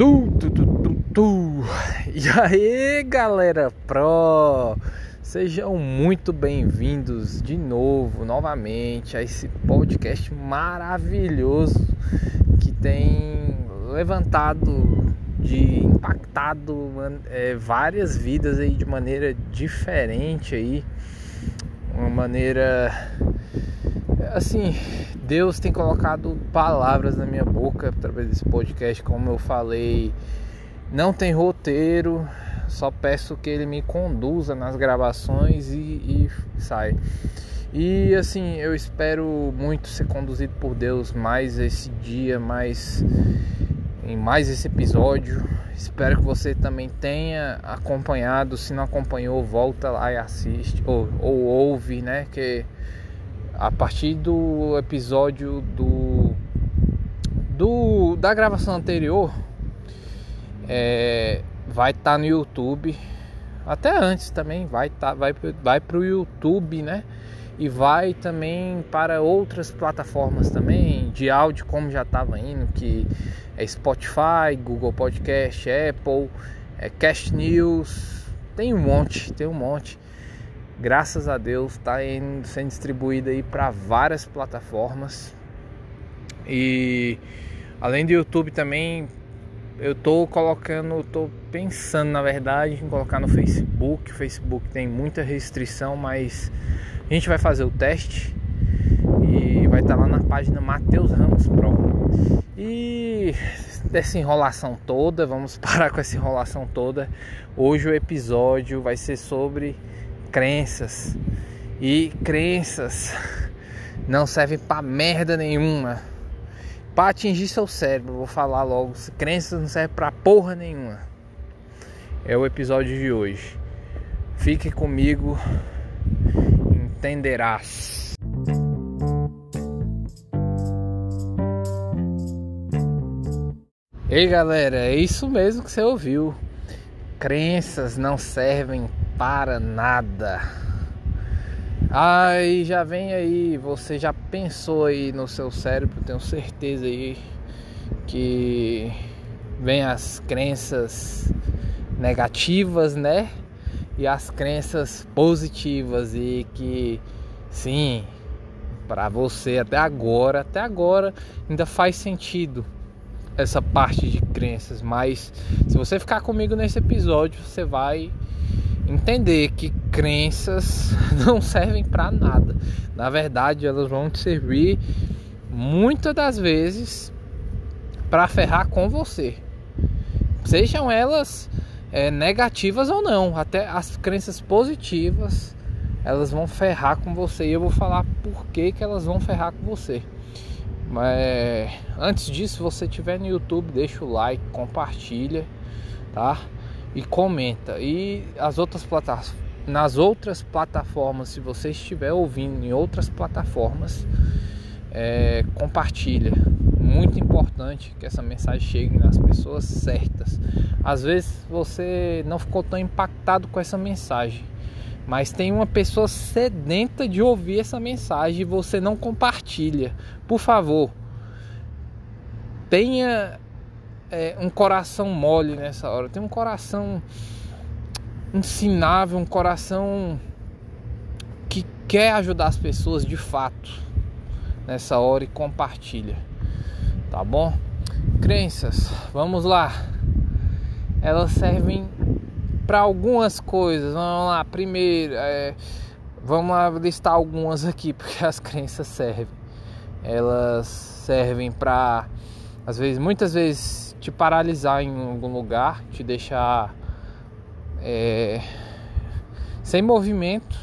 Tu, tu, tu, tu, tu. E aí, galera pro, sejam muito bem-vindos de novo, novamente, a esse podcast maravilhoso que tem levantado, de impactado é, várias vidas aí de maneira diferente aí, uma maneira assim, Deus tem colocado palavras na minha boca através desse podcast, como eu falei, não tem roteiro, só peço que ele me conduza nas gravações e, e sai. E assim, eu espero muito ser conduzido por Deus mais esse dia, mais em mais esse episódio. Espero que você também tenha acompanhado. Se não acompanhou, volta lá e assiste ou, ou ouve, né? Que a partir do episódio do, do da gravação anterior é, vai estar tá no YouTube. Até antes também vai tá, vai vai para o YouTube né? E vai também para outras plataformas também de áudio como já estava indo que é Spotify Google Podcast Apple é Cast News tem um monte tem um monte graças a Deus está sendo distribuída aí para várias plataformas e além do YouTube também eu tô colocando, tô pensando na verdade em colocar no Facebook. O Facebook tem muita restrição, mas a gente vai fazer o teste e vai estar tá lá na página Matheus Ramos Pro. E dessa enrolação toda, vamos parar com essa enrolação toda. Hoje o episódio vai ser sobre crenças. E crenças não servem para merda nenhuma. Para atingir seu cérebro, vou falar logo. Crenças não servem para porra nenhuma. É o episódio de hoje. Fique comigo, entenderás. Ei galera, é isso mesmo que você ouviu. Crenças não servem para nada. Aí já vem aí, você já pensou aí no seu cérebro, tenho certeza aí que vem as crenças negativas, né? E as crenças positivas e que sim, para você até agora, até agora ainda faz sentido essa parte de crenças, mas se você ficar comigo nesse episódio, você vai entender que crenças não servem para nada. Na verdade, elas vão te servir muitas das vezes para ferrar com você. Sejam elas é, negativas ou não, até as crenças positivas elas vão ferrar com você e eu vou falar por que, que elas vão ferrar com você. Mas antes disso, se você estiver no YouTube, deixa o like, compartilha, tá? E comenta. E as outras plataformas, nas outras plataformas, se você estiver ouvindo em outras plataformas, é, compartilha. Muito importante que essa mensagem chegue nas pessoas certas. Às vezes você não ficou tão impactado com essa mensagem, mas tem uma pessoa sedenta de ouvir essa mensagem e você não compartilha. Por favor, tenha é, um coração mole nessa hora, tem um coração ensinável, um coração que quer ajudar as pessoas de fato nessa hora e compartilha, tá bom? Crenças, vamos lá. Elas servem para algumas coisas. Vamos lá, primeiro, é, vamos lá listar algumas aqui porque as crenças servem. Elas servem para, às vezes, muitas vezes te paralisar em algum lugar, te deixar é, sem movimento.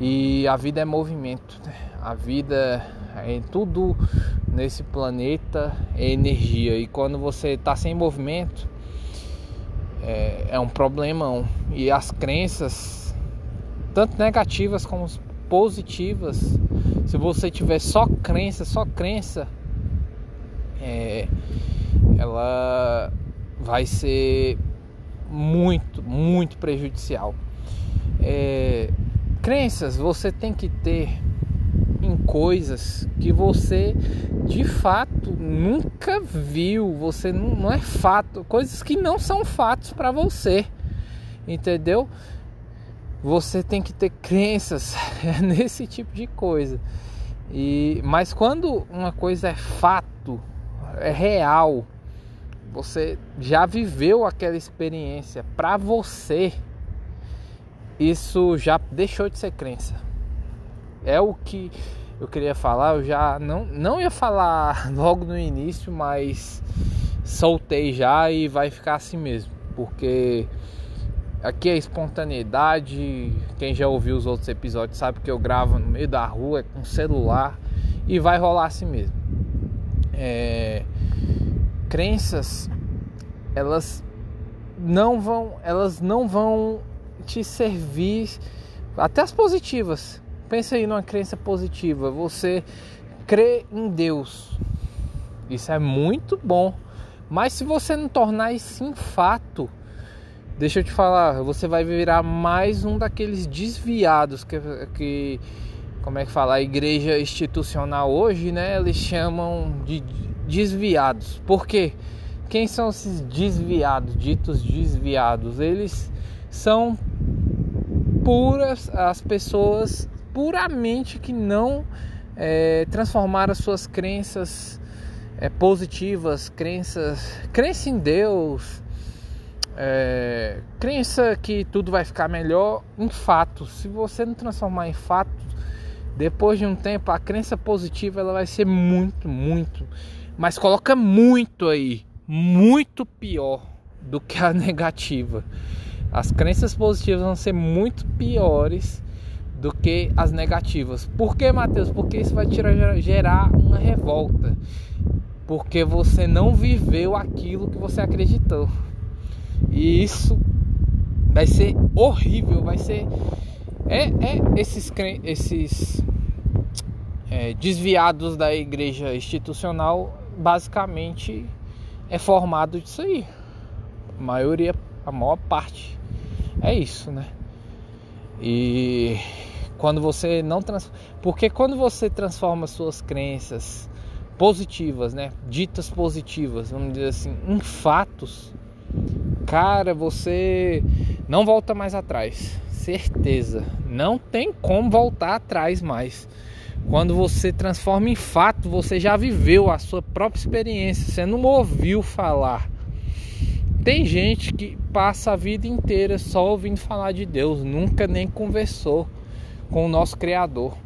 E a vida é movimento. Né? A vida é tudo nesse planeta é energia. E quando você está sem movimento, é, é um problemão. E as crenças, tanto negativas como positivas, se você tiver só crença, só crença, é, ela vai ser muito, muito prejudicial. É, crenças você tem que ter em coisas que você de fato nunca viu, você não, não é fato, coisas que não são fatos para você, entendeu? Você tem que ter crenças nesse tipo de coisa. E mas quando uma coisa é fato, é real, você já viveu aquela experiência para você, isso já deixou de ser crença. É o que eu queria falar, eu já não, não ia falar logo no início, mas soltei já e vai ficar assim mesmo, porque aqui é espontaneidade. Quem já ouviu os outros episódios sabe que eu gravo no meio da rua com celular e vai rolar assim mesmo. É, crenças elas não vão elas não vão te servir até as positivas. Pensa aí numa crença positiva você crê em Deus. Isso é muito bom. Mas se você não tornar isso em fato deixa eu te falar você vai virar mais um daqueles desviados que, que como é que fala a igreja institucional hoje né eles chamam de desviados. Por quê? Quem são esses desviados, ditos desviados? Eles são puras, as pessoas puramente que não é, transformaram as suas crenças é, positivas, crenças, crença em Deus, é, crença que tudo vai ficar melhor em fatos. Se você não transformar em fatos, depois de um tempo a crença positiva ela vai ser muito, muito mas coloca muito aí, muito pior do que a negativa. As crenças positivas vão ser muito piores do que as negativas. Por que, Mateus? Porque isso vai tirar, gerar uma revolta. Porque você não viveu aquilo que você acreditou. E isso vai ser horrível, vai ser é, é esses esses é, desviados da igreja institucional basicamente é formado disso aí. A maioria, a maior parte é isso, né? E quando você não trans... porque quando você transforma suas crenças positivas, né, ditas positivas, vamos dizer assim, em fatos, cara, você não volta mais atrás, certeza. Não tem como voltar atrás mais. Quando você transforma em fato, você já viveu a sua própria experiência, você não ouviu falar. Tem gente que passa a vida inteira só ouvindo falar de Deus, nunca nem conversou com o nosso Criador.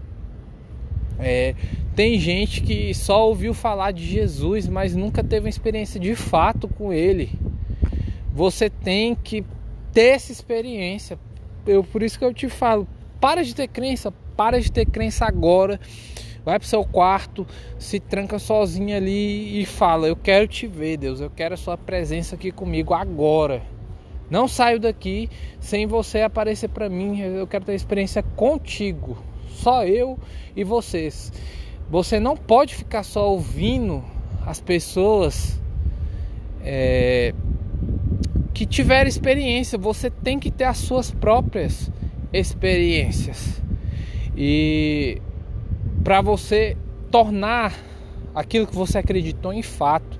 É, tem gente que só ouviu falar de Jesus, mas nunca teve uma experiência de fato com Ele. Você tem que ter essa experiência. Eu, por isso que eu te falo, para de ter crença, para de ter crença agora. Vai pro seu quarto, se tranca sozinho ali e fala: Eu quero te ver, Deus. Eu quero a sua presença aqui comigo agora. Não saio daqui sem você aparecer para mim. Eu quero ter experiência contigo. Só eu e vocês. Você não pode ficar só ouvindo as pessoas é, que tiveram experiência. Você tem que ter as suas próprias experiências. E para você tornar aquilo que você acreditou em fato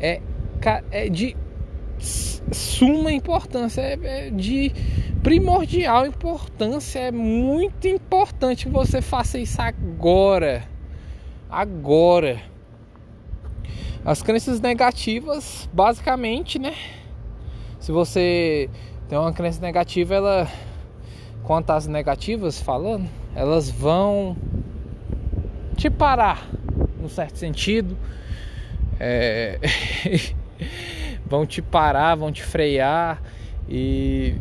é, é de suma importância, é, é de primordial importância, é muito importante que você faça isso agora. Agora. As crenças negativas, basicamente, né? Se você tem uma crença negativa, ela quanto às negativas falando, elas vão te parar, num certo sentido. É... vão te parar, vão te frear e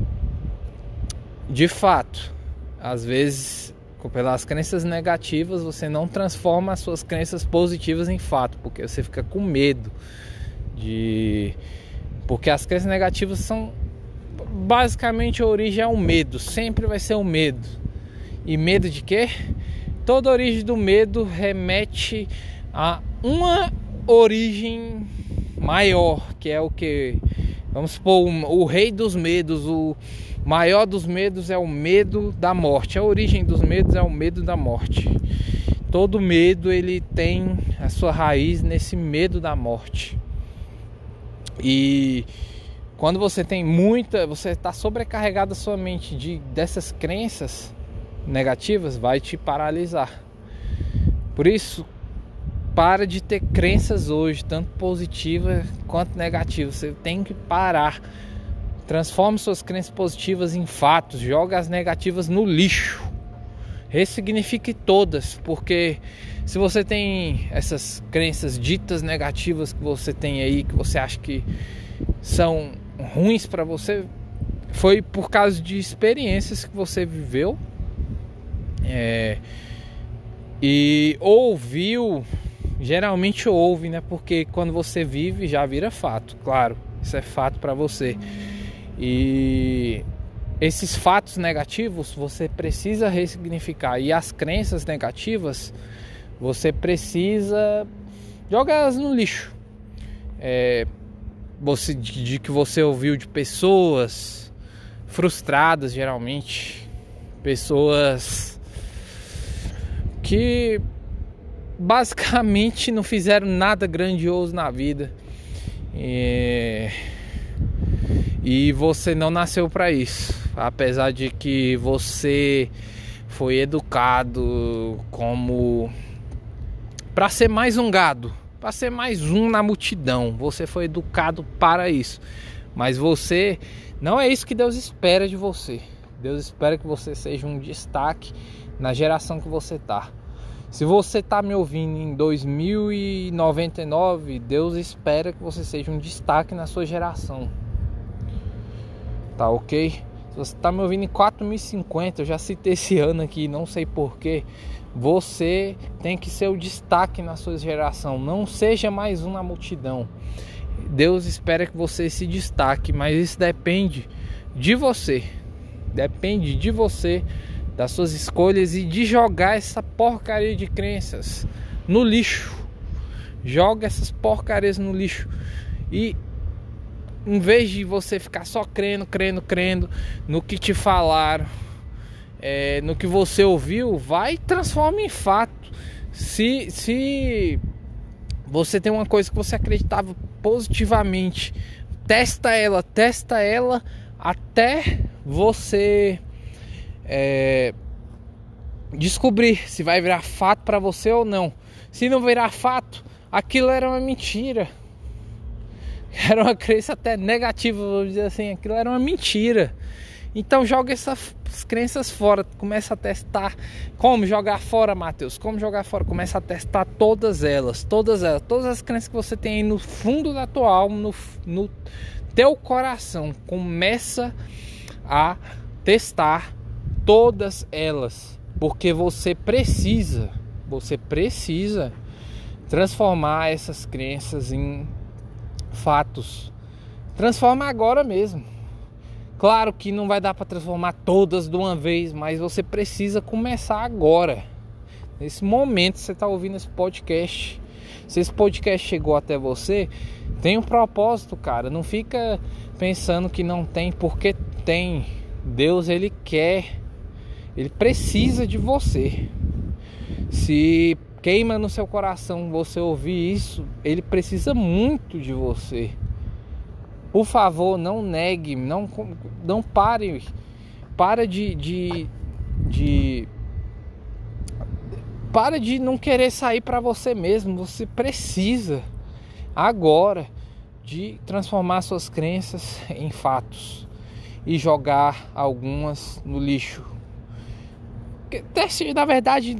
de fato, às vezes, pelas crenças negativas, você não transforma as suas crenças positivas em fato, porque você fica com medo de porque as crenças negativas são basicamente a origem é o medo, sempre vai ser o medo. E medo de quê? Toda origem do medo remete a uma origem maior, que é o que vamos supor, o, o rei dos medos, o maior dos medos é o medo da morte. A origem dos medos é o medo da morte. todo medo ele tem a sua raiz nesse medo da morte. E quando você tem muita, você está sobrecarregado a sua mente de dessas crenças negativas, vai te paralisar. Por isso, para de ter crenças hoje, tanto positivas quanto negativas. Você tem que parar. Transforme suas crenças positivas em fatos, joga as negativas no lixo. Ressignifique todas, porque se você tem essas crenças ditas negativas que você tem aí, que você acha que são ruins para você, foi por causa de experiências que você viveu é, e ouviu geralmente ouve, né? Porque quando você vive já vira fato, claro, isso é fato para você. E esses fatos negativos você precisa ressignificar e as crenças negativas você precisa jogá-las no lixo. É, você, de, que você ouviu de pessoas frustradas, geralmente, pessoas que basicamente não fizeram nada grandioso na vida. E você não nasceu para isso, apesar de que você foi educado como para ser mais um gado, para ser mais um na multidão. Você foi educado para isso. Mas você não é isso que Deus espera de você. Deus espera que você seja um destaque na geração que você está. Se você está me ouvindo em 2099, Deus espera que você seja um destaque na sua geração. Tá ok? Se você está me ouvindo em 4050, eu já citei esse ano aqui, não sei porquê. Você tem que ser o destaque na sua geração. Não seja mais um na multidão. Deus espera que você se destaque, mas isso depende de você. Depende de você das suas escolhas e de jogar essa porcaria de crenças no lixo. Joga essas porcarias no lixo. E em vez de você ficar só crendo, crendo, crendo no que te falaram, é, no que você ouviu, vai e transforma em fato. Se, se você tem uma coisa que você acreditava positivamente, testa ela, testa ela até você é, descobrir se vai virar fato para você ou não. Se não virar fato, aquilo era uma mentira. Era uma crença até negativa, vou dizer assim, aquilo era uma mentira. Então joga essas crenças fora, começa a testar como jogar fora, Matheus. Como jogar fora? Começa a testar todas elas, todas elas, todas as crenças que você tem aí no fundo da tua alma, no, no teu coração. Começa a testar todas elas, porque você precisa, você precisa transformar essas crenças em fatos. Transforma agora mesmo. Claro que não vai dar para transformar todas de uma vez, mas você precisa começar agora. Nesse momento você está ouvindo esse podcast. Se esse podcast chegou até você, tem um propósito, cara. Não fica pensando que não tem, porque tem. Deus ele quer ele precisa de você. Se queima no seu coração você ouvir isso, ele precisa muito de você. Por favor, não negue, não, não pare, para de, de, de para de não querer sair para você mesmo. Você precisa agora de transformar suas crenças em fatos e jogar algumas no lixo. Na verdade,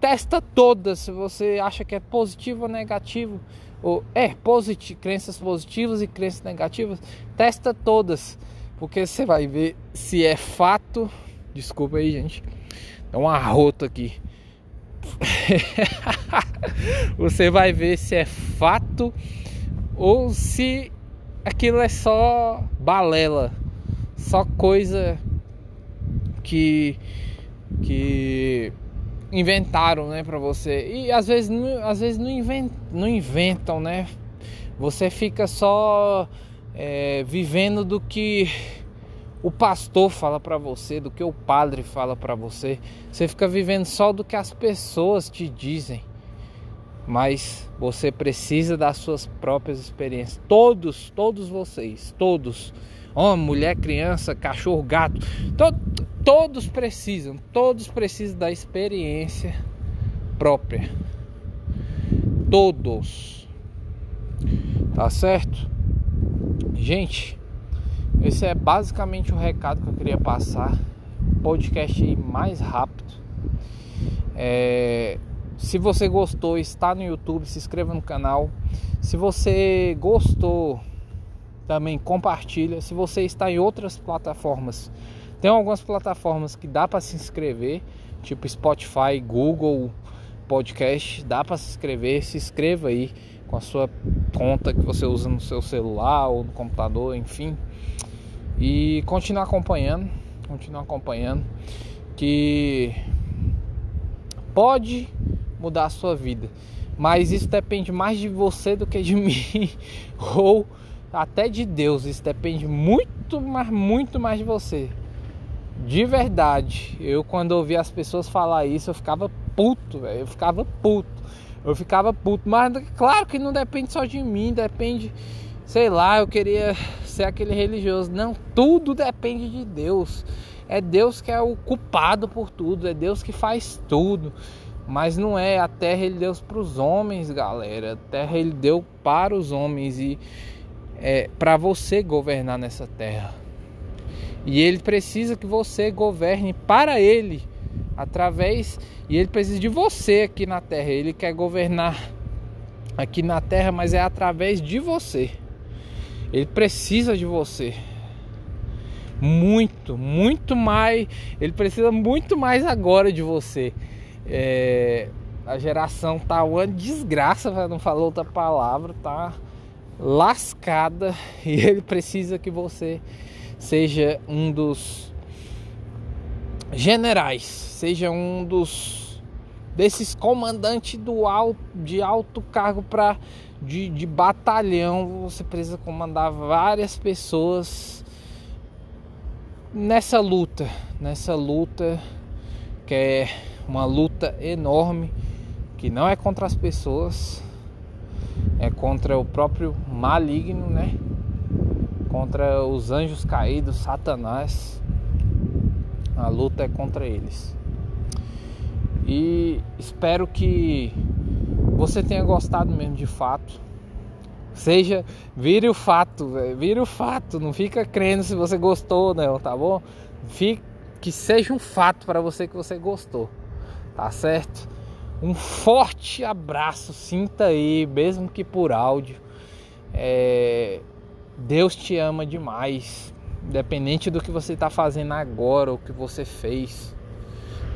testa todas. Se você acha que é positivo ou negativo, ou é positivo, crenças positivas e crenças negativas, testa todas, porque você vai ver se é fato. Desculpa aí, gente. Dá um arroto aqui. você vai ver se é fato ou se aquilo é só balela, só coisa que que inventaram, né, para você. E às vezes, às vezes não, invent, não inventam, né? Você fica só é, vivendo do que o pastor fala para você, do que o padre fala para você. Você fica vivendo só do que as pessoas te dizem. Mas você precisa das suas próprias experiências. Todos, todos vocês, todos. Homem, mulher, criança, cachorro, gato. To todos precisam, todos precisam da experiência própria. Todos. Tá certo? Gente, esse é basicamente o recado que eu queria passar. Podcast mais rápido. É, se você gostou, está no YouTube, se inscreva no canal. Se você gostou, também compartilha. Se você está em outras plataformas, tem algumas plataformas que dá para se inscrever, tipo Spotify, Google Podcast, dá para se inscrever. Se inscreva aí com a sua conta que você usa no seu celular ou no computador, enfim e continuar acompanhando, continuar acompanhando que pode mudar a sua vida, mas isso depende mais de você do que de mim ou até de Deus. Isso depende muito, mas muito mais de você. De verdade, eu quando ouvi as pessoas falar isso, eu ficava puto, véio, eu ficava puto. Eu ficava puto, mas claro que não depende só de mim, depende, sei lá, eu queria ser aquele religioso. Não, tudo depende de Deus. É Deus que é o culpado por tudo, é Deus que faz tudo. Mas não é, a terra ele deu para os homens, galera. A terra ele deu para os homens e é para você governar nessa terra. E ele precisa que você governe para ele através e ele precisa de você aqui na terra. Ele quer governar aqui na terra, mas é através de você. Ele precisa de você. Muito, muito mais. Ele precisa muito mais agora de você. É, a geração tá uma desgraça, não falou outra palavra, tá lascada e ele precisa que você seja um dos generais, seja um dos desses comandantes do alto, de alto cargo para de, de batalhão, você precisa comandar várias pessoas nessa luta, nessa luta que é uma luta enorme, que não é contra as pessoas, é contra o próprio maligno, né? Contra os anjos caídos, Satanás. A luta é contra eles. E espero que você tenha gostado mesmo de fato. Seja, vire o fato, véio, vire o fato, não fica crendo se você gostou não, tá bom? Fique, que seja um fato para você que você gostou, tá certo? Um forte abraço, sinta aí, mesmo que por áudio. É, Deus te ama demais, independente do que você está fazendo agora, ou que você fez.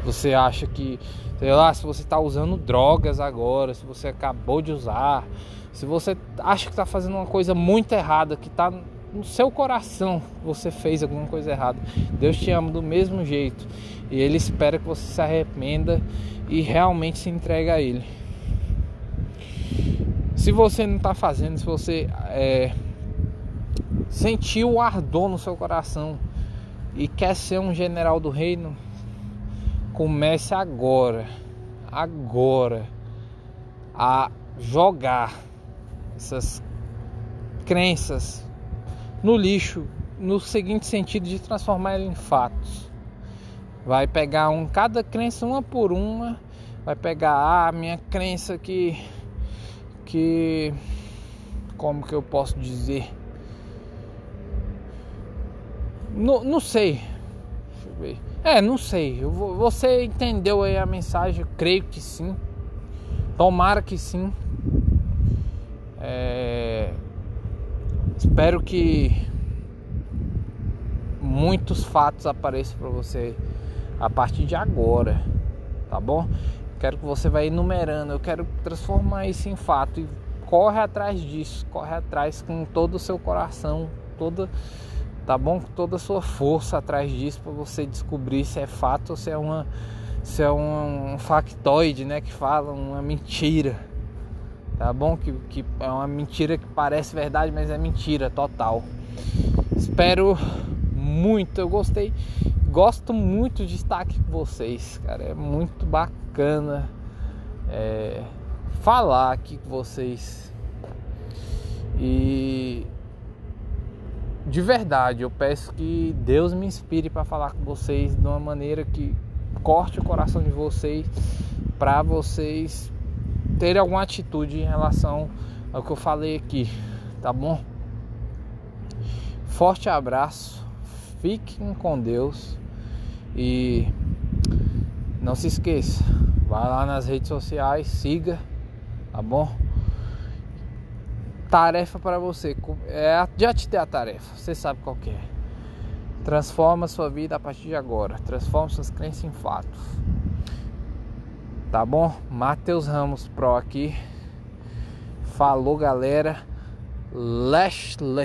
Você acha que, sei lá, se você está usando drogas agora, se você acabou de usar, se você acha que está fazendo uma coisa muito errada, que está no seu coração você fez alguma coisa errada, Deus te ama do mesmo jeito e Ele espera que você se arrependa e realmente se entregue a Ele. Se você não está fazendo, se você é, sentiu o ardor no seu coração e quer ser um general do reino, comece agora, agora, a jogar essas crenças no lixo, no seguinte sentido de transformar ele em fatos. Vai pegar um cada crença uma por uma, vai pegar a ah, minha crença que que como que eu posso dizer? Não, não sei. Deixa eu ver. É, não sei. Você entendeu aí a mensagem? Eu creio que sim. Tomara que sim. É... Espero que muitos fatos apareçam para você a partir de agora, tá bom? Quero que você vá enumerando. Eu quero transformar isso em fato e corre atrás disso, corre atrás com todo o seu coração, toda tá bom? Com toda a sua força atrás disso para você descobrir se é fato ou se é uma se é um, um factoide, né, que fala uma mentira. Tá bom? Que, que é uma mentira que parece verdade, mas é mentira total. Espero muito. Eu gostei, gosto muito de estar aqui com vocês, cara. É muito bacana é, falar aqui com vocês. E de verdade, eu peço que Deus me inspire para falar com vocês de uma maneira que corte o coração de vocês para vocês terem alguma atitude em relação ao que eu falei aqui, tá bom? Forte abraço, fiquem com Deus e não se esqueça, vai lá nas redes sociais, siga, tá bom? Tarefa para você, é, já te dei a tarefa, você sabe qual é. Transforma sua vida a partir de agora, transforma suas crenças em fatos. Tá bom? Matheus Ramos Pro aqui. Falou, galera. Leslie